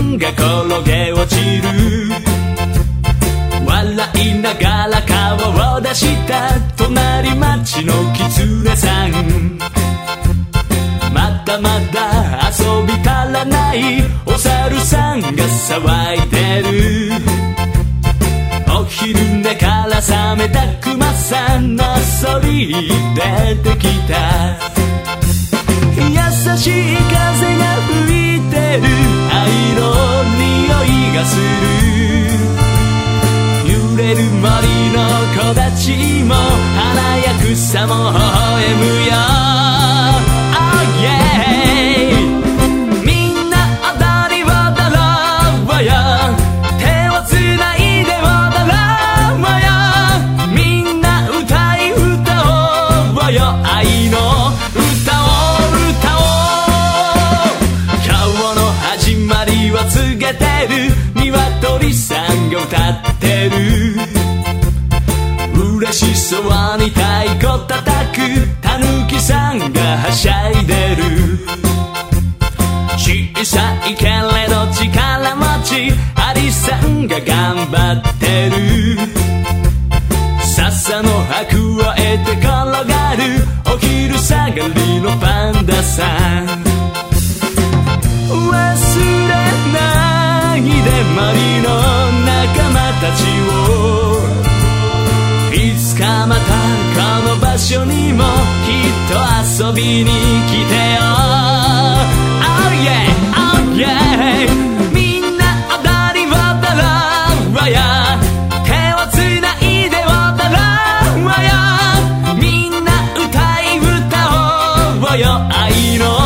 ンが転げ落ちる笑いながら顔を出した隣町の狐さん。まだまだ遊び足らないお猿さんが騒いでるお昼寝から覚めたクマさんのそり出てきた。の木立も花や草も微笑むよ。Oh yeah. みんな踊り踊ろうよ手をつないで踊ろうよみんな歌い歌おうよ。愛の歌を歌おう。今日の始まりを告げてる。嬉しそうに太鼓叩くたぬきさんがはしゃいでる。小さいけれど力持ちアリさんが頑張ってる。笹の白を得て転がるお昼下がりのパンダさん。にもきっと遊びに来てよ。Oh yeah, oh yeah みんな踊りをたらうわよ。手をつないで踊たらうわよ。みんな歌い歌おうよ愛の。